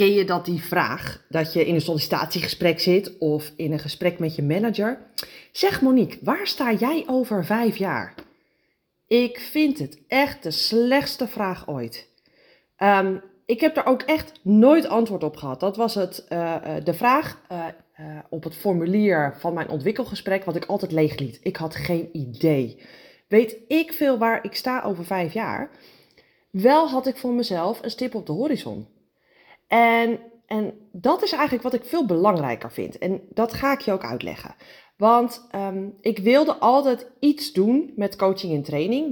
ken je dat die vraag dat je in een sollicitatiegesprek zit of in een gesprek met je manager? Zeg Monique, waar sta jij over vijf jaar? Ik vind het echt de slechtste vraag ooit. Ehm, ik heb daar ook echt nooit antwoord op gehad. Dat was het, uh, de vraag uh, op het formulier van mijn ontwikkelgesprek, wat ik altijd leeg liet. Ik had geen idee. Weet ik veel waar ik sta over vijf jaar? Wel had ik voor mezelf een stip op de horizon. En, en dat is eigenlijk wat ik veel belangrijker vind. En dat ga ik je ook uitleggen. Want um, ik wilde altijd iets doen met coaching en training.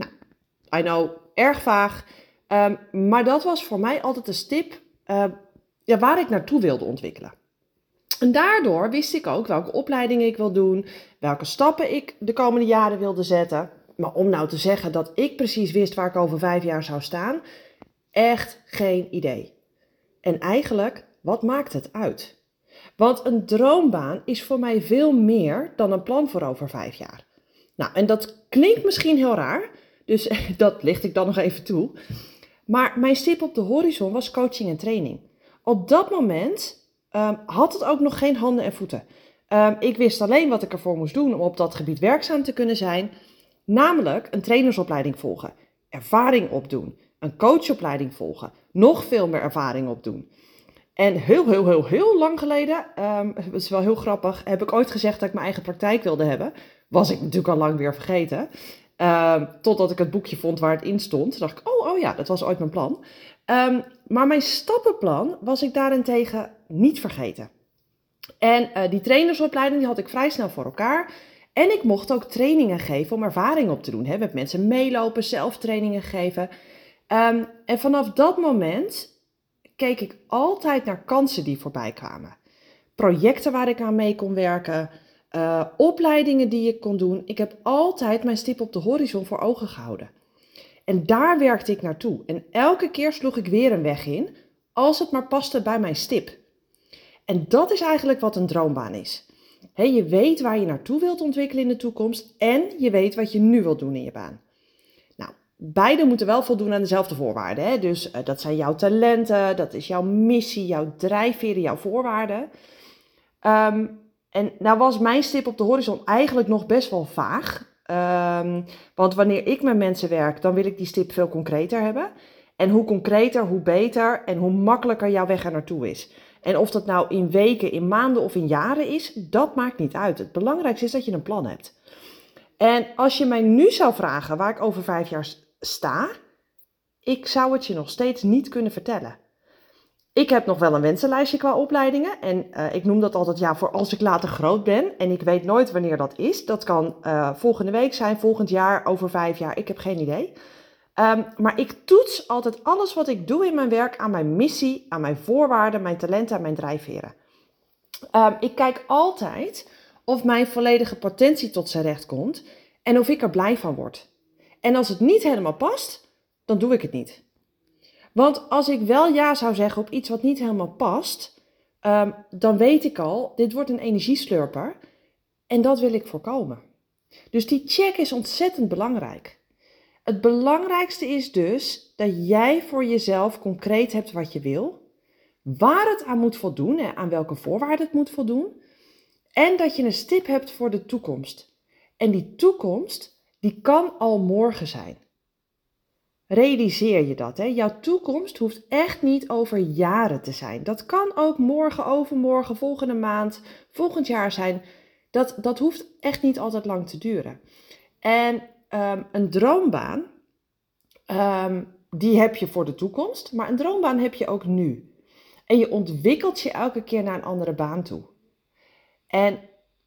Nou, I know, erg vaag. Um, maar dat was voor mij altijd een stip uh, ja, waar ik naartoe wilde ontwikkelen. En daardoor wist ik ook welke opleidingen ik wil doen, welke stappen ik de komende jaren wilde zetten. Maar om nou te zeggen dat ik precies wist waar ik over vijf jaar zou staan, echt geen idee. En eigenlijk, wat maakt het uit? Want een droombaan is voor mij veel meer dan een plan voor over vijf jaar. Nou, en dat klinkt misschien heel raar, dus dat licht ik dan nog even toe. Maar mijn stip op de horizon was coaching en training. Op dat moment um, had het ook nog geen handen en voeten. Um, ik wist alleen wat ik ervoor moest doen om op dat gebied werkzaam te kunnen zijn. Namelijk een trainersopleiding volgen, ervaring opdoen, een coachopleiding volgen, nog veel meer ervaring opdoen. En heel, heel, heel, heel lang geleden, um, is wel heel grappig, heb ik ooit gezegd dat ik mijn eigen praktijk wilde hebben. Was ik natuurlijk al lang weer vergeten. Um, totdat ik het boekje vond waar het in stond. Dacht ik, oh, oh ja, dat was ooit mijn plan. Um, maar mijn stappenplan was ik daarentegen niet vergeten. En uh, die trainersopleiding die had ik vrij snel voor elkaar. En ik mocht ook trainingen geven om ervaring op te doen. Hè? Met mensen meelopen, zelf trainingen geven. Um, en vanaf dat moment keek ik altijd naar kansen die voorbij kwamen. Projecten waar ik aan mee kon werken, uh, opleidingen die ik kon doen. Ik heb altijd mijn stip op de horizon voor ogen gehouden. En daar werkte ik naartoe. En elke keer sloeg ik weer een weg in, als het maar paste bij mijn stip. En dat is eigenlijk wat een droombaan is. Je weet waar je naartoe wilt ontwikkelen in de toekomst en je weet wat je nu wilt doen in je baan. Beide moeten wel voldoen aan dezelfde voorwaarden. Hè? Dus uh, dat zijn jouw talenten, dat is jouw missie, jouw drijfveren, jouw voorwaarden. Um, en nou was mijn stip op de horizon eigenlijk nog best wel vaag. Um, want wanneer ik met mensen werk, dan wil ik die stip veel concreter hebben. En hoe concreter, hoe beter en hoe makkelijker jouw weg er naartoe is. En of dat nou in weken, in maanden of in jaren is, dat maakt niet uit. Het belangrijkste is dat je een plan hebt. En als je mij nu zou vragen waar ik over vijf jaar sta, ik zou het je nog steeds niet kunnen vertellen. Ik heb nog wel een wensenlijstje qua opleidingen. En uh, ik noem dat altijd ja voor als ik later groot ben. En ik weet nooit wanneer dat is. Dat kan uh, volgende week zijn, volgend jaar, over vijf jaar. Ik heb geen idee. Um, maar ik toets altijd alles wat ik doe in mijn werk aan mijn missie, aan mijn voorwaarden, mijn talenten en mijn drijfveren. Um, ik kijk altijd of mijn volledige potentie tot zijn recht komt en of ik er blij van word. En als het niet helemaal past, dan doe ik het niet. Want als ik wel ja zou zeggen op iets wat niet helemaal past, um, dan weet ik al, dit wordt een energieslurper en dat wil ik voorkomen. Dus die check is ontzettend belangrijk. Het belangrijkste is dus dat jij voor jezelf concreet hebt wat je wil, waar het aan moet voldoen en aan welke voorwaarden het moet voldoen, en dat je een stip hebt voor de toekomst. En die toekomst, die kan al morgen zijn. Realiseer je dat. Hè? Jouw toekomst hoeft echt niet over jaren te zijn. Dat kan ook morgen, overmorgen, volgende maand, volgend jaar zijn. Dat, dat hoeft echt niet altijd lang te duren. En um, een droombaan, um, die heb je voor de toekomst, maar een droombaan heb je ook nu. En je ontwikkelt je elke keer naar een andere baan toe. En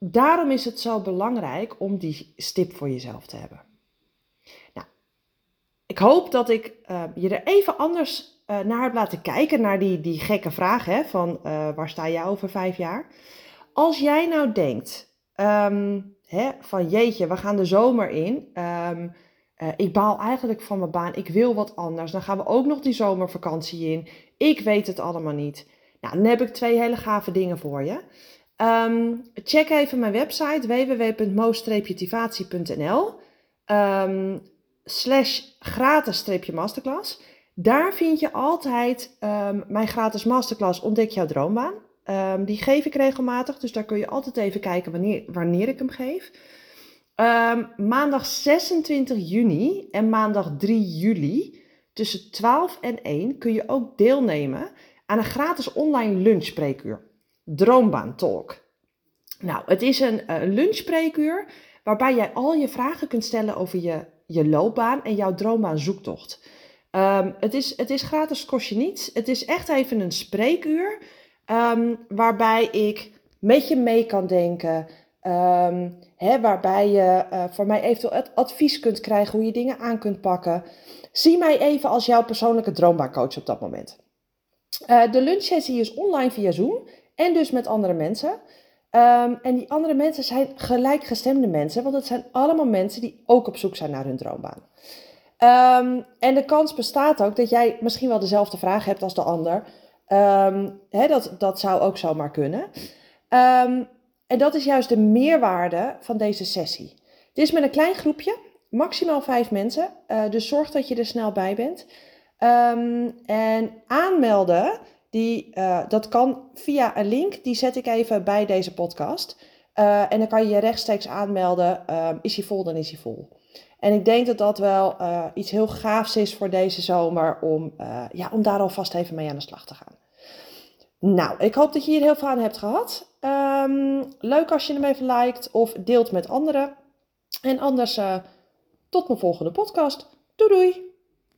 daarom is het zo belangrijk om die stip voor jezelf te hebben. Ik hoop dat ik uh, je er even anders uh, naar heb laten kijken, naar die, die gekke vraag hè, van uh, waar sta jij over vijf jaar? Als jij nou denkt um, hè, van jeetje, we gaan de zomer in, um, ik baal eigenlijk van mijn baan, ik wil wat anders, dan gaan we ook nog die zomervakantie in, ik weet het allemaal niet. Nou, dan heb ik twee hele gave dingen voor je. Um, check even mijn website www.mo-motivatie.nl slash gratis streepje masterclass. Daar vind je altijd ehm, mijn gratis masterclass Ontdek jouw droombaan. Ehm, die geef ik regelmatig, dus daar kun je altijd even kijken wanneer, wanneer ik hem geef. Ehm, maandag 26 juni en maandag 3 juli tussen 12 en 1 kun je ook deelnemen aan een gratis online lunchspreekuur. Droombaan Talk. Nou, het is een uh, lunchspreekuur waarbij jij al je vragen kunt stellen over je, je loopbaan en jouw droombaan zoektocht. Um, het, is, het is gratis, kost je niets. Het is echt even een spreekuur um, waarbij ik met je mee kan denken. Um, hè, waarbij je uh, voor mij eventueel advies kunt krijgen hoe je dingen aan kunt pakken. Zie mij even als jouw persoonlijke droombaancoach op dat moment. Uh, de lunchsessie is online via Zoom en dus met andere mensen. Um, en die andere mensen zijn gelijkgestemde mensen, want het zijn allemaal mensen die ook op zoek zijn naar hun droombaan. Um, en de kans bestaat ook dat jij misschien wel dezelfde vraag hebt als de ander. Um, dat, dat zou ook zomaar kunnen. en dat is juist de meerwaarde van deze sessie. Het is met een klein groepje, maximaal vijf mensen, uh, dus zorg dat je er snel bij bent. en aanmelden die, uh, dat kan via een link, die zet ik even bij deze podcast. Uh, en dan kan je je rechtstreeks aanmelden. Uh, is hij vol, dan is hij vol. En ik denk dat dat wel uh, iets heel gaafs is voor deze zomer om, ja, om daar alvast even mee aan de slag te gaan. Nou, ik hoop dat je hier heel veel aan hebt gehad. Um, leuk als je hem even liked of deelt met anderen. En anders tot mijn volgende podcast. Doei doei!